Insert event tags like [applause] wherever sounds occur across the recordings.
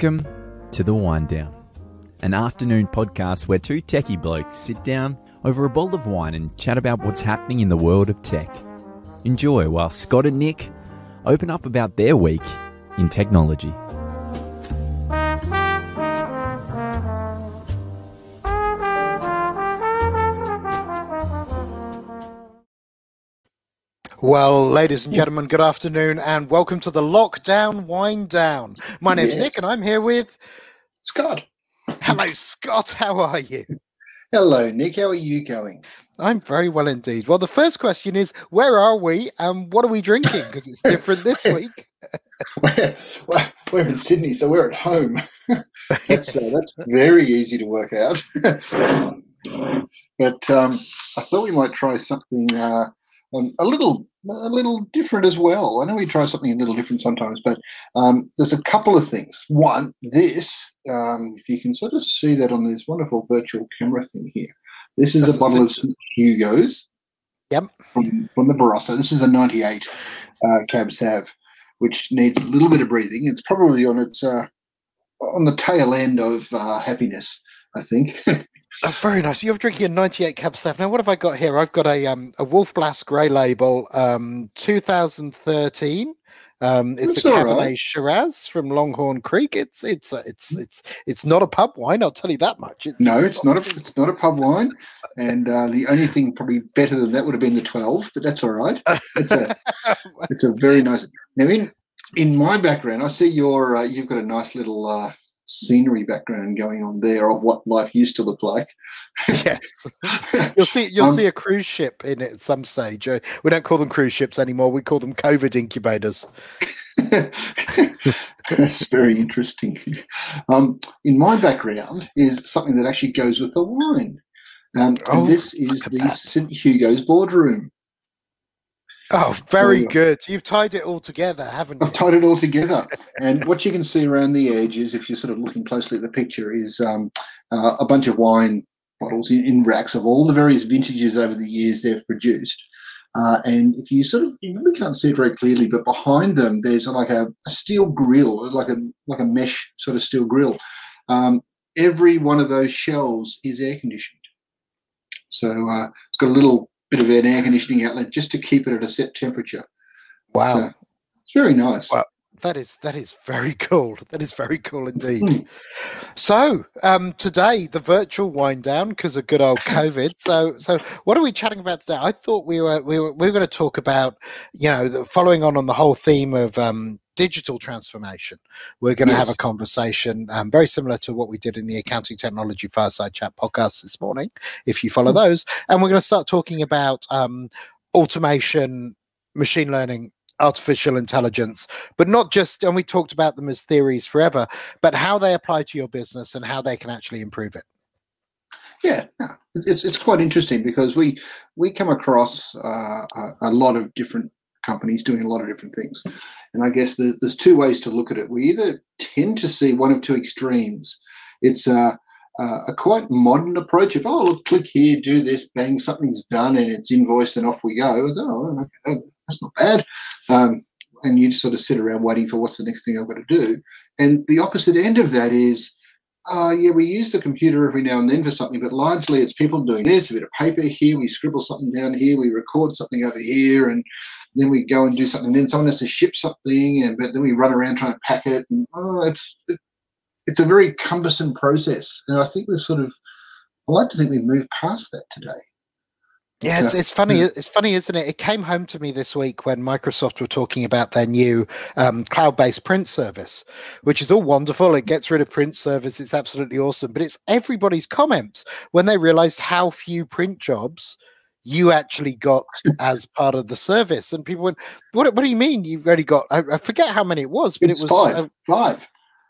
Welcome to The Wind Down, an afternoon podcast where two techie blokes sit down over a bowl of wine and chat about what's happening in the world of tech. Enjoy while Scott and Nick open up about their week in technology. Well, ladies and gentlemen, good afternoon and welcome to the Lockdown Wind Down. My name's Yes. Nick and I'm here with. Scott. Hello, Scott. How are you? Hello, Nick. How are you going? I'm very well indeed. Well, the first question is where are we and what are we drinking? Because it's different this [laughs] week. We're, we're- in Sydney, so we're at home. [laughs] That's uh, that's very easy to work out. [laughs] but um, I thought we might try something uh, um, a little a little different as well. I know we try something a little different sometimes, but um, there's a couple of things. One, this um, if you can sort of see that on this wonderful virtual camera thing here. This is That's a bottle of St. Hugo's. Yep. From, from the Barossa. This is a 98 uh, Cab Sav, which needs a little bit of breathing. It's probably on its uh, on the tail end of uh, happiness, I think. [laughs] Oh, very nice. You're drinking a 98 Cab Sav. Now, what have I got here? I've got a um, a Wolf Blass Grey Label, um, 2013. Um, it's That's a Cabernet right. Shiraz from Langhorne Creek. It's it's uh, it's it's it's not a pub wine. I'll tell you that much. It's, no, it's not a it's not a pub wine, and uh, the only thing probably better than that would have been the 12, but that's all right. It's a [laughs] it's a very nice. Now, in in my background, I see your uh, you've got a nice little uh, scenery background going on there of what life used to look like. yes. [laughs] You'll see. You'll Um, see a cruise ship in it at some stage. Uh, we don't call them cruise ships anymore. We call them COVID incubators. That's very interesting. Um, in my background is something that actually goes with the wine. Um, Oh, and this is the that. St. Hugo's boardroom. Oh, very yeah. good. You've tied it all together, haven't you? I've tied it all together. and what you can see around the edges, if you're sort of looking closely at the picture, is um, uh, a bunch of wine bottles in, in racks of all the various vintages over the years they've produced. Uh, and if you sort of, you really can't see it very clearly, but behind them there's like a, a steel grill, like a like a mesh sort of steel grill. Um, every one of those shelves is air conditioned, so uh, it's got a little bit of an air conditioning outlet just to keep it at a set temperature. Wow. So it's very nice. Wow. That is that is very cool. That is very cool indeed. So um, today the virtual wind down because of good old COVID. So so what are we chatting about today? I thought we were we were we were going to talk about you know the, following on on the whole theme of um, digital transformation. We're going to have a conversation um, very similar to what we did in the accounting technology fireside chat podcast this morning. If you follow Mm. those, and we're going to start talking about um, automation, machine learning. Artificial intelligence, but not just, and we talked about them as theories forever, but how they apply to your business and how they can actually improve it. Yeah, it's it's quite interesting because we we come across uh, a, a lot of different companies doing a lot of different things, and I guess the, there's two ways to look at it. We either tend to see one of two extremes. It's a a a quite modern approach of oh look, click here, do this, bang, something's done, and it's invoiced, and off we go. It's, oh, okay, that's not bad. Um, and you just sort of sit around waiting for what's the next thing I've got to do. And the opposite end of that is uh, yeah, we use the computer every now and then for something, but largely it's people doing this, a bit of paper here, we scribble something down here, we record something over here, and then we go and do something. Then someone has to ship something, and but then we run around trying to pack it, and oh, it's it, it's a very cumbersome process. And I think we've sort of, I like to think we've moved past that today. Yeah, it's, it's funny. It's funny, isn't it? It came home to me this week when Microsoft were talking about their new um, cloud-based print service, which is all wonderful. It gets rid of print service. It's absolutely awesome. But it's everybody's comments when they realized how few print jobs you actually got [laughs] as part of the service, and people went, "What? What do you mean you've only got?" I, I forget how many it was, but It's it was five, uh, five.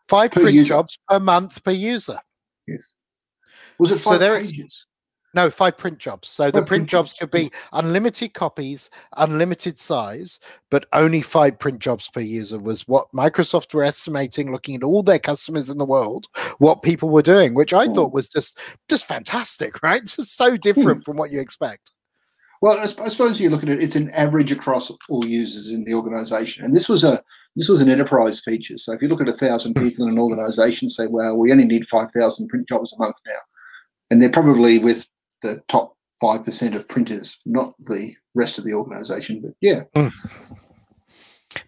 Five per print user. jobs per month per user. Yes. Was it So five it's- pages? No, five print jobs. So the print print jobs jobs, could be unlimited copies, unlimited size, but only five print jobs per user was what Microsoft were estimating, looking at all their customers in the world, what people were doing, which I thought hmm. was just just fantastic, [laughs] right? Just so different hmm. from what you expect. Well, I, I suppose you look at it, it's an average across all users in the organization. And this was a, This was an enterprise feature. So if you look at a thousand people in an organization, say, well, we only need 5,000 print jobs a month now. And they're probably with the top 5% of printers, not the rest of the organization. But yeah. Mm.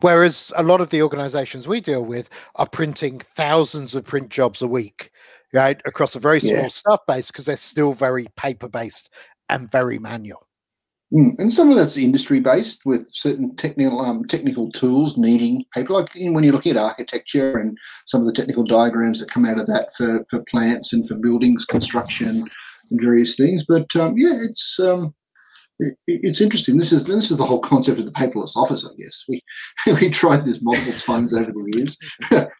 Whereas a lot of the organizations we deal with are printing thousands of print jobs a week, right, across a very small yeah. staff base because they're still very paper based and very manual. Mm. And some of that's industry based with certain technical um, technical tools needing paper, like when you're looking at architecture and some of the technical diagrams that come out of that for, for plants and for buildings construction and various things. But um, yeah, it's um, it, it's interesting. This is this is the whole concept of the paperless office. I guess we [laughs] we tried this multiple times over the years. [laughs]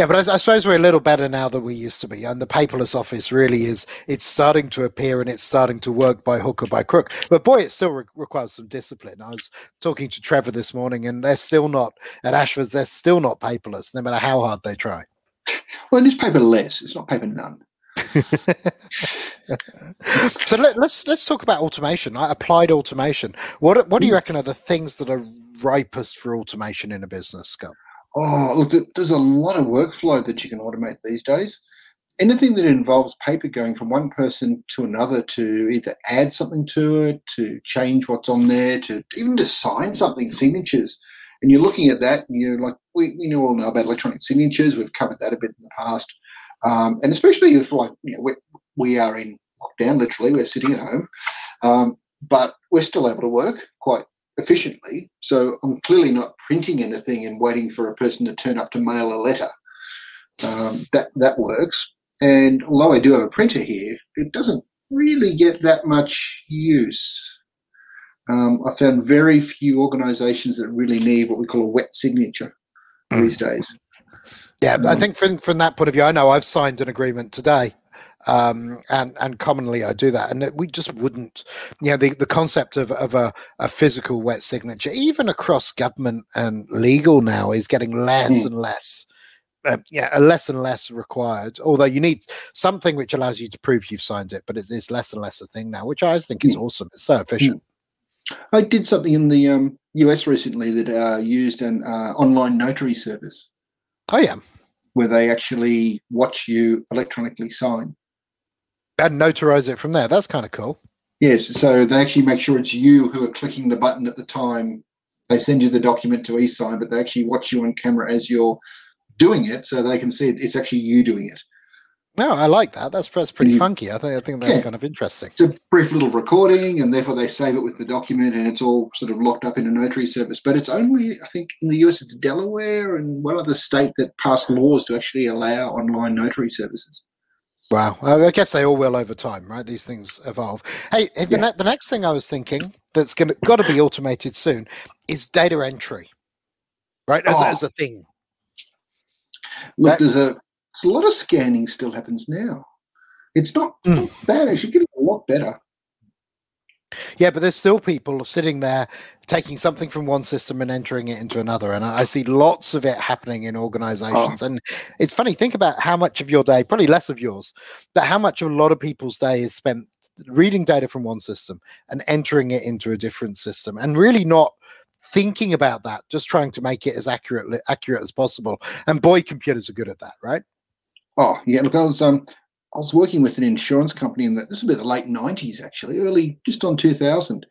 yeah, but I, I, suppose we're a little better now than we used to be, and the paperless office really is. It's starting to appear, and it's starting to work by hook or by crook. But boy, it still re- requires some discipline. I was talking to Trevor this morning, and they're still not at Ashford's. They're still not paperless, no matter how hard they try. Well, it is paperless. It's not paper none. [laughs] so let, us let's, let's talk about automation. Applied automation. What what do you hmm. reckon are the things that are ripest for automation in a business, Scott? Oh, look, there's a lot of workflow that you can automate these days. Anything that involves paper going from one person to another to either add something to it, to change what's on there, to even to sign something, signatures. And you're looking at that, and you're like, we, we all know about electronic signatures. We've covered that a bit in the past. Um, and especially if like you know, we, we are in lockdown, literally, we're sitting at home, um, but we're still able to work quite efficiently. So I'm clearly not printing anything and waiting for a person to turn up to mail a letter. Um, that that works. And although I do have a printer here, it doesn't really get that much use. Um, I found very few organisations that really need what we call a wet signature mm. these days. Yeah, I think from from that point of view, I know I've signed an agreement today, um, and and commonly I do that, and we just wouldn't, you know, the, the concept of of a, a physical wet signature, even across government and legal now, is getting less mm. and less. Uh, yeah, a less and less required. Although you need something which allows you to prove you've signed it, but it's, it's less and less a thing now, which I think is mm. awesome. It's so efficient. I did something in the um, US recently that uh, used an uh, online notary service. Oh yeah, where they actually watch you electronically sign and notarize it from there. That's kind of cool. Yes, so they actually make sure it's you who are clicking the button at the time. They send you the document to e-sign, but they actually watch you on camera as you're doing it, so they can see it, it's actually you doing it. No, I like that. That's, that's pretty you, funky. I think I think that's yeah, kind of interesting. It's a brief little recording, and therefore they save it with the document, and it's all sort of locked up in a notary service. But it's only, I think, in the US, it's Delaware and one other state that passed laws to actually allow online notary services. Wow, I guess they all will over time, right? These things evolve. Hey, the, yeah. ne- the next thing I was thinking that's going got to be automated soon is data entry, right? As, oh. as a thing. Look, that, there's a a lot of scanning still happens now. It's not, mm. not bad. Actually, getting a lot better. Yeah, but there's still people sitting there taking something from one system and entering it into another. And I, see lots of it happening in organizations. Oh. And it's funny, think about how much of your day, probably less of yours, but how much of a lot of people's day is spent reading data from one system and entering it into a different system and really not thinking about that, just trying to make it as accurate accurate as possible. And boy, computers are good at that, right? Oh yeah, look, I was um, I was working with an insurance company in the this was about the late '90s, actually, early just on 2000,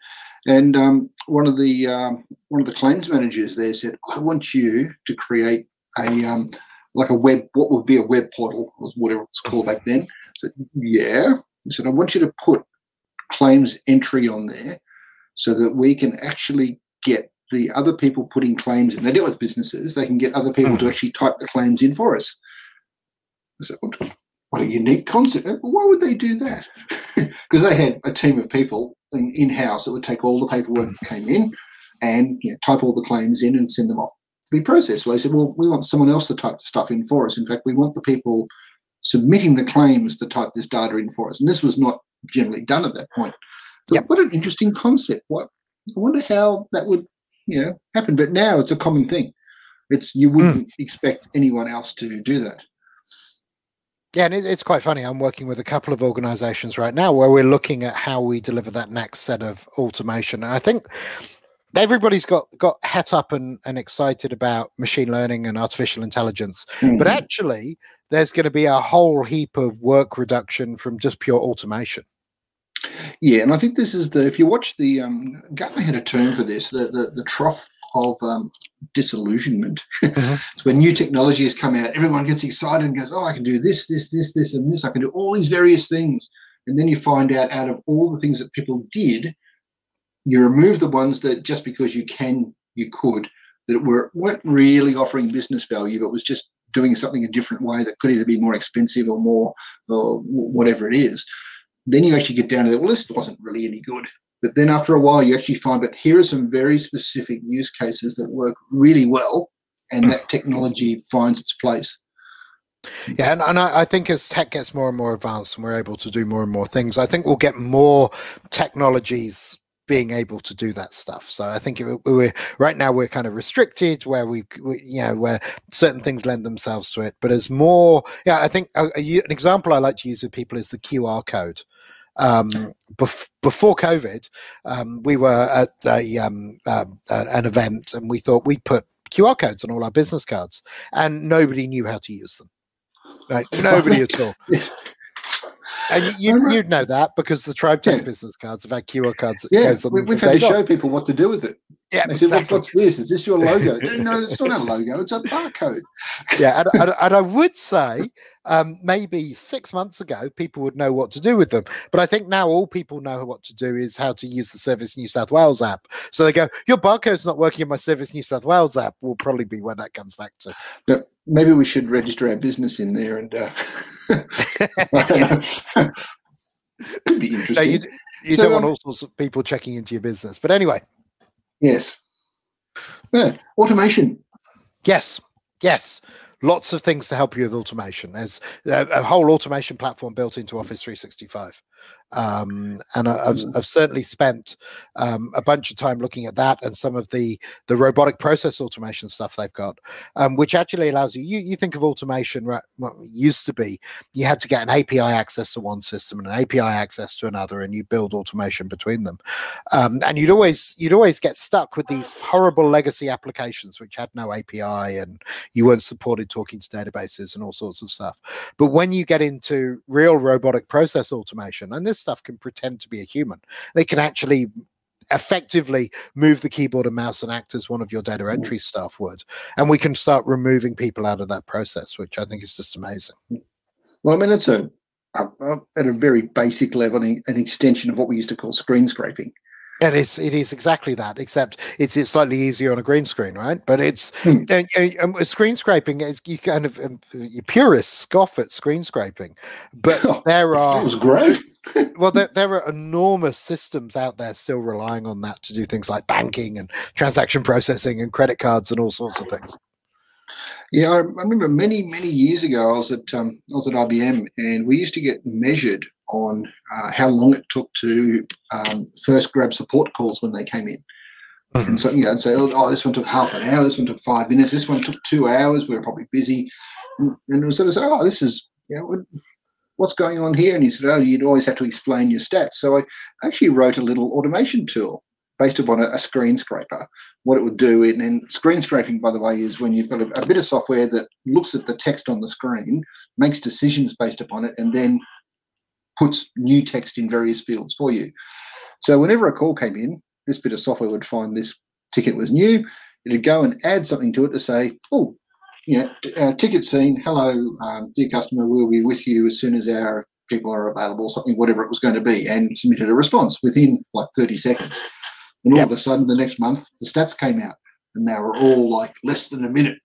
and um, one of the um, one of the claims managers there said, "I want you to create a um, like a web, what would be a web portal, was whatever it's called back then." I said, "Yeah." He said, "I want you to put claims entry on there, so that we can actually get the other people putting claims in. They deal with businesses; they can get other people to hmm. actually type the claims in for us." I said, what a unique concept. Why would they do that? [laughs] Because they had a team of people in house that would take all the paperwork that came in and you know, type all the claims in and send them off to be processed. Well, they said, well, we want someone else to type the stuff in for us. In fact, we want the people submitting the claims to type this data in for us. And this was not generally done at that point. So yep. what an interesting concept. What I wonder how that would, you know, happen. But now it's a common thing. It's you wouldn't mm. expect anyone else to do that. Yeah, and it's quite funny. I'm working with a couple of organizations right now where we're looking at how we deliver that next set of automation. And I think everybody's got got het up and, and excited about machine learning and artificial intelligence Mhm. but actually there's going to be a whole heap of work reduction from just pure automation Yeah, and I think this is the if you watch the um, Gartner had a term for this, the the, the trough of um, disillusionment. [laughs] Mhm. it's when new technology has come out, everyone gets excited and goes, "Oh, I can do this, this, this, this, and this. I can do all these various things." And then you find out, out of all the things that people did, you remove the ones that just because you can, you could, that were weren't really offering business value, but was just doing something a different way that could either be more expensive or more, or whatever it is then you actually get down to that. Well, this wasn't really any good. But then after a while, you actually find, but here are some very specific use cases that work really well, and that technology finds its place. Yeah, and, and I, I think as tech gets more and more advanced and we're able to do more and more things, I think we'll get more technologies being able to do that stuff. So I think it, we're right now we're kind of restricted where we, we you know where certain things lend themselves to it. But as more, yeah, I think a, a, an example I like to use with people is the QR code. Um, bef- before COVID, um, we were at a, um, um, an event and we thought we'd put QR codes on all our business cards, and nobody knew how to use them. Right, [laughs] nobody at all. And you, you'd know that because the Tribe Tech Yeah. business cards have had QR cards. Yeah, we, we've had to show people what to do with it. Yeah, They said, "What- exactly. "What's this? Is this your logo?" no, it's not a logo. It's a barcode. [laughs] yeah, and, and, and I would say um, maybe six months ago people would know what to do with them, but I think now all people know what to do is how to use the Service New South Wales app. So they go, "Your barcode's not working in my Service New South Wales app." Will probably be where that comes back to. But maybe we should register our business in there, and uh, I don't know. could be No, interesting. you, you So, don't want um, all sorts of people checking into your business, but anyway, Yes. Yeah. Automation. Yes, yes. Lots of things to help you with automation. There's a, a whole automation platform built into Office 365. Um, and I, I've, Mm. I've certainly spent um, a bunch of time looking at that and some of the the robotic process automation stuff they've got, um, which actually allows you, you. You think of automation, right? What used to be, you had to get an API access to one system and an API access to another, and you build automation between them. Um, and you'd always you'd always get stuck with these horrible legacy applications which had no API and you weren't supported talking to databases and all sorts of stuff. But when you get into real robotic process automation, and this stuff can pretend to be a human, they can actually effectively move the keyboard and mouse and act as one of your data entry staff would. And we can start removing people out of that process, which I think is just amazing. Well, I mean, it's a, a, a at a very basic level, an extension of what we used to call screen scraping. It is. It is exactly that. Except it's it's slightly easier on a green screen, right? But it's Hmm. screen scraping. Is you kind of um, purists scoff at screen scraping, but [laughs] there That are was great. Well, there, there are enormous systems out there still relying on that to do things like banking and transaction processing and credit cards and all sorts of things. Yeah, I remember many, many years ago, I was at um, I was at IBM, and we used to get measured on uh, how long it took to um, first grab support calls when they came in. And so, you know, I'd say, oh, oh, this one took half an hour, this one took five minutes, this one took two hours. We were probably busy, and and it was sort of say, oh, this is, you know, what, what's going on here? And he said, oh, you'd always have to explain your stats. So I actually wrote a little automation tool based upon a, a screen scraper, what it would do. And then screen scraping, by the way, is when you've got a, a bit of software that looks at the text on the screen, makes decisions based upon it, and then puts new text in various fields for you. So whenever a call came in, this bit of software would find this ticket was new. It'd go and add something to it to say, oh, know, uh, ticket seen, hello, um, dear customer, we'll be with you as soon as our people are available, something, whatever it was going to be, and submitted a response within like 30 seconds. And all Yep. of a sudden, the next month, the stats came out, and they were all like less than a minute.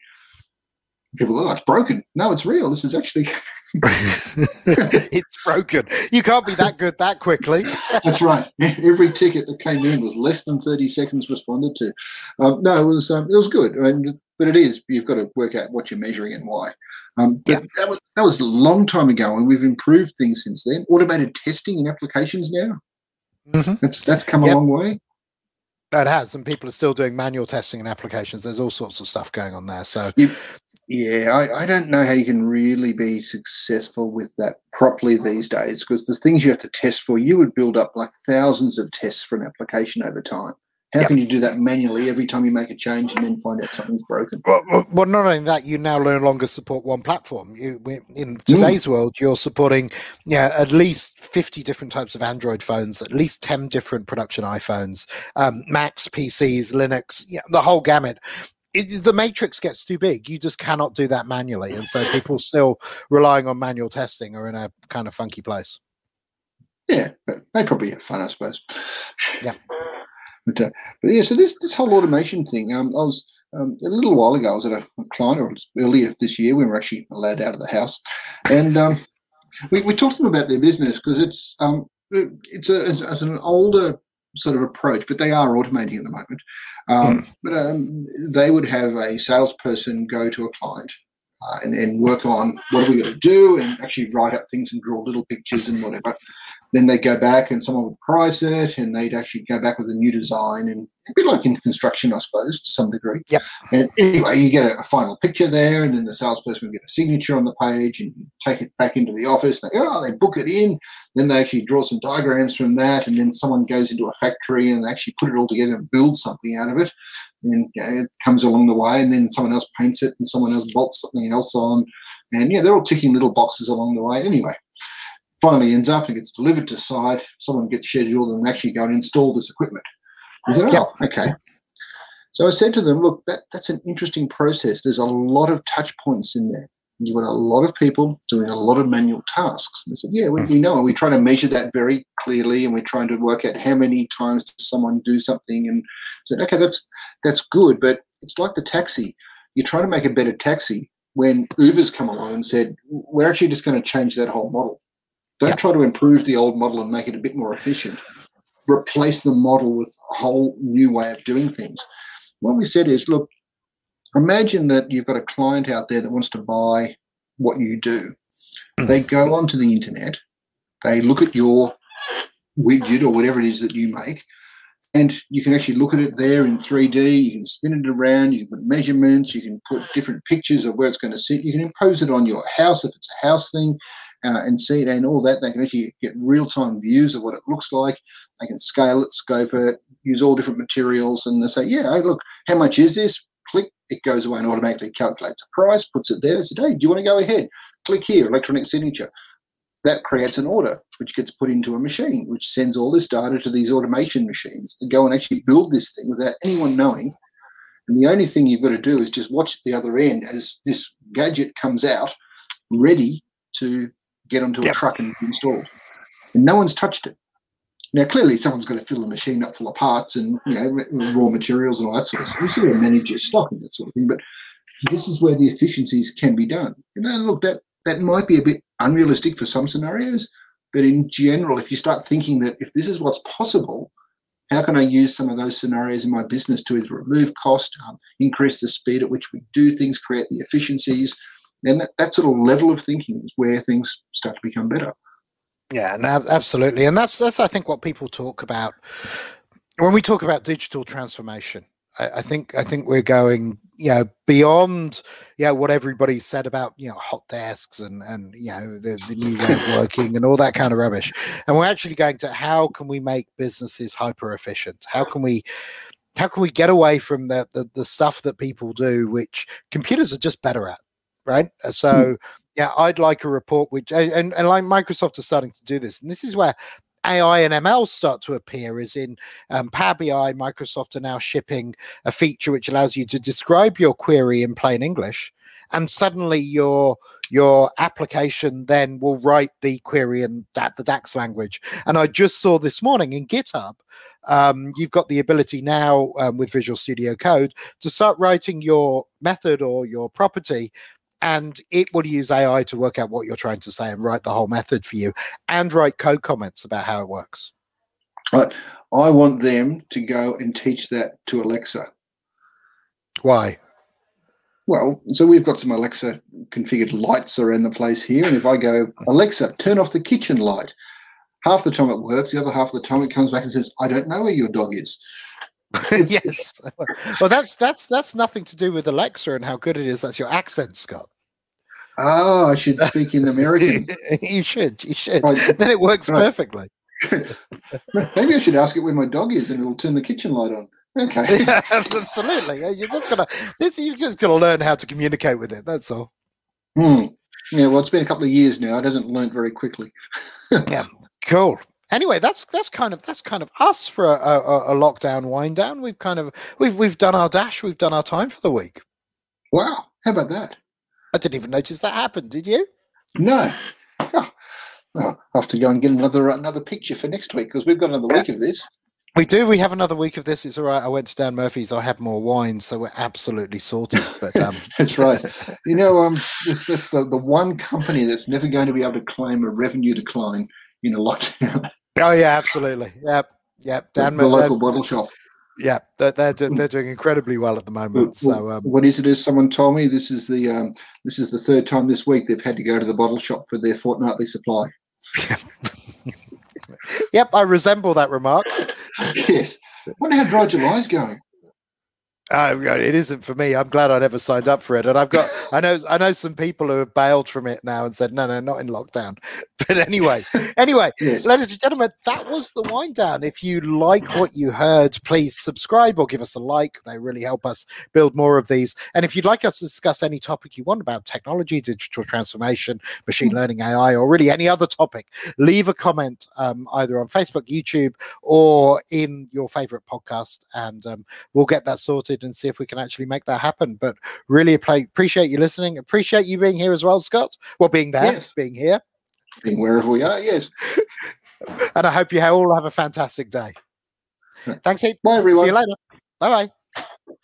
People, oh, it's broken. No, it's real. This is actually [laughs] it's broken. You can't be that good that quickly. That's right. Every ticket that came in was less than thirty seconds responded to. Um, no, it was um, it was good, I mean, but it is. You've got to work out what you're measuring and why. Um, but that was that was a long time ago, and we've improved things since then. Automated testing in applications now. Mhm. That's that's come a Yep. long way. It has, and people are still doing manual testing in applications. There's all sorts of stuff going on there. So Yeah, I, I don't know how you can really be successful with that properly these days because the things you have to test for, you would build up like thousands of tests for an application over time. How yep. can you do that manually every time you make a change and then find out something's broken? Well, well not only that, you now no longer support one platform. You, in today's mm. world, you're supporting yeah, at least 50 different types of Android phones, at least 10 different production iPhones, um, Macs, PCs, Linux, yeah, the whole gamut. It, the matrix gets too big. You just cannot do that manually. And so people still relying on manual testing are in a kind of funky place. Yeah, but they probably have fun, I suppose. Yeah. [laughs] But, uh, but yeah, so this this whole automation thing, um, I was um, a little while ago. I was at a, a client, or earlier this year, we were actually allowed out of the house, and um, we, we talked to them about their business because it's um, it's a it's, it's, an older sort of approach, but they are automating at the moment. Um, mm. But um, they would have a salesperson go to a client uh, and, and work on what are we going to do and actually write up things and draw little pictures and whatever. Then they'd go back and someone would price it and they'd actually go back with a new design and a bit like in construction, I suppose, to some degree. Yep. And anyway, you get a, final picture there and then the salesperson would get a signature on the page and take it back into the office. They, oh, they book it in. Then they actually draw some diagrams from that and then someone goes into a factory and actually put it all together and build something out of it. And you know, it comes along the way and then someone else paints it and someone else bolts something else on. And yeah, they're all ticking little boxes along the way. Anyway, finally ends up and gets delivered to site. Someone gets scheduled and actually go and install this equipment. I said, oh, okay. So I said to them, look, that, that's an interesting process. There's a lot of touch points in there. You've got a lot of people doing a lot of manual tasks. And they said, yeah, we, we know. And we try to measure that very clearly and we're trying to work out how many times does someone do something. And said, okay, that's that's good, but it's like the taxi. You're trying to make a better taxi when Uber's come along and said, we're actually just going to change that whole model. Don't try to improve the old model and make it a bit more efficient. Replace the model with a whole new way of doing things. What we said is, look, imagine that you've got a client out there that wants to buy what you do. Mm. They go onto the internet, they look at your widget or whatever it is that you make, and you can actually look at it there in 3D. You can spin it around. You can put measurements. You can put different pictures of where it's going to sit. You can impose it on your house if it's a house thing uh, and see it and all that. They can actually get real time views of what it looks like. They can scale it, scope it, use all different materials, and they say, yeah, hey, look, how much is this? Click, it goes away and automatically calculates a price, puts it there. Says, hey, do you want to go ahead? Click here, electronic signature. That creates an order, which gets put into a machine, which sends all this data to these automation machines and go and actually build this thing without anyone knowing. And the only thing you've got to do is just watch the other end as this gadget comes out ready to get onto a truck and be installed. And no one's touched it. Now, clearly, someone's got to fill the machine up full of parts and you know raw materials and all that sort of stuff. You sort of manage your stock and that sort of thing. But this is where the efficiencies can be done. And then look, that that might be a bit unrealistic for some scenarios, but in general, if you start thinking that if this is what's possible, how can I use some of those scenarios in my business to either remove cost, um, increase the speed at which we do things, create the efficiencies, and that, that sort of level of thinking is where things start to become better. Yeah, no, absolutely, and that's that's I think what people talk about when we talk about digital transformation. I, I think I think we're going you know beyond you know what everybody said about you know hot desks and and you know the, the new way of [laughs] working and all that kind of rubbish and we're actually going to how can we make businesses hyper efficient how can we how can we get away from the, the the stuff that people do which computers are just better at right? Uh. So. Mm. Yeah, I'd like a report which, and, and like Microsoft are starting to do this, and this is where AI and ML start to appear is in um, Power BI. Microsoft are now shipping a feature which allows you to describe your query in plain English, and suddenly your your application then will write the query in that, the DAX language. And I just saw this morning in GitHub, um, you've got the ability now um, with Visual Studio Code to start writing your method or your property and it will use AI to work out what you're trying to say and write the whole method for you and write code comments about how it works. I, I want them to go and teach that to Alexa. Why? Well, so we've got some Alexa configured lights around the place here. And if I go, Alexa, turn off the kitchen light, half the time it works, the other half of the time it comes back and says, I don't know where your dog is. [laughs] [laughs] yes. Well, that's that's that's nothing to do with Alexa and how good it is. That's your accent, Scott. Oh, I should speak in American. [laughs] you should. You should. Right. Then it works right. perfectly. [laughs] Maybe I should ask it where my dog is, and it'll turn the kitchen light on. Okay. [laughs] Yeah, absolutely. You're just gotta this you're just gonna learn how to communicate with it. That's all. Hmm. Yeah, well, it's been a couple of years now. It hasn't learned very quickly. yeah, cool. Anyway, that's that's kind of that's kind of us for a, a, a, lockdown wind down. We've kind of we've we've done our dash. We've done our time for the week. Wow, how about that? I didn't even notice that happened. Did you? No. Oh, well, I'll have to go and get another another picture for next week because we've got another week of this. We do. We have another week of this. It's all right. I went to Dan Murphy's. I had more wine, so we're absolutely sorted. But [laughs] um... that's right. You know, um, this, that's the, the one company that's never going to be able to claim a revenue decline in a lockdown. Oh yeah, absolutely. Yep, yep. Dan, the, the local bottle shop. Yeah, they're they're, they're doing incredibly well at the moment. So, um, what is it? As someone told me, this is the um, this is the third time this week they've had to go to the bottle shop for their fortnightly supply. [laughs] yep, I resemble that remark. [laughs] yes. Wonder how dry July's going. Uh, it isn't for me. I'm glad I never signed up for it, and I've got I know I know some people who have bailed from it now and said no, no, not in lockdown. [laughs] But anyway, [laughs] anyway, yes. ladies and gentlemen, that was the wind down. If you like what you heard, please subscribe or give us a like. They really help us build more of these. And if you'd like us to discuss any topic you want about technology, digital transformation, machine mm-hmm. learning, AI, or really any other topic, leave a comment um, either on Facebook, YouTube, or in your favorite podcast, and um, we'll get that sorted and see if we can actually make that happen. But really appreciate you listening. Appreciate you being here as well, Scott. Well, being there, yes. being here, being wherever we are. Yes. [laughs] and I hope you all have a fantastic day. Thanks, Bye, everyone. See you later. Bye bye.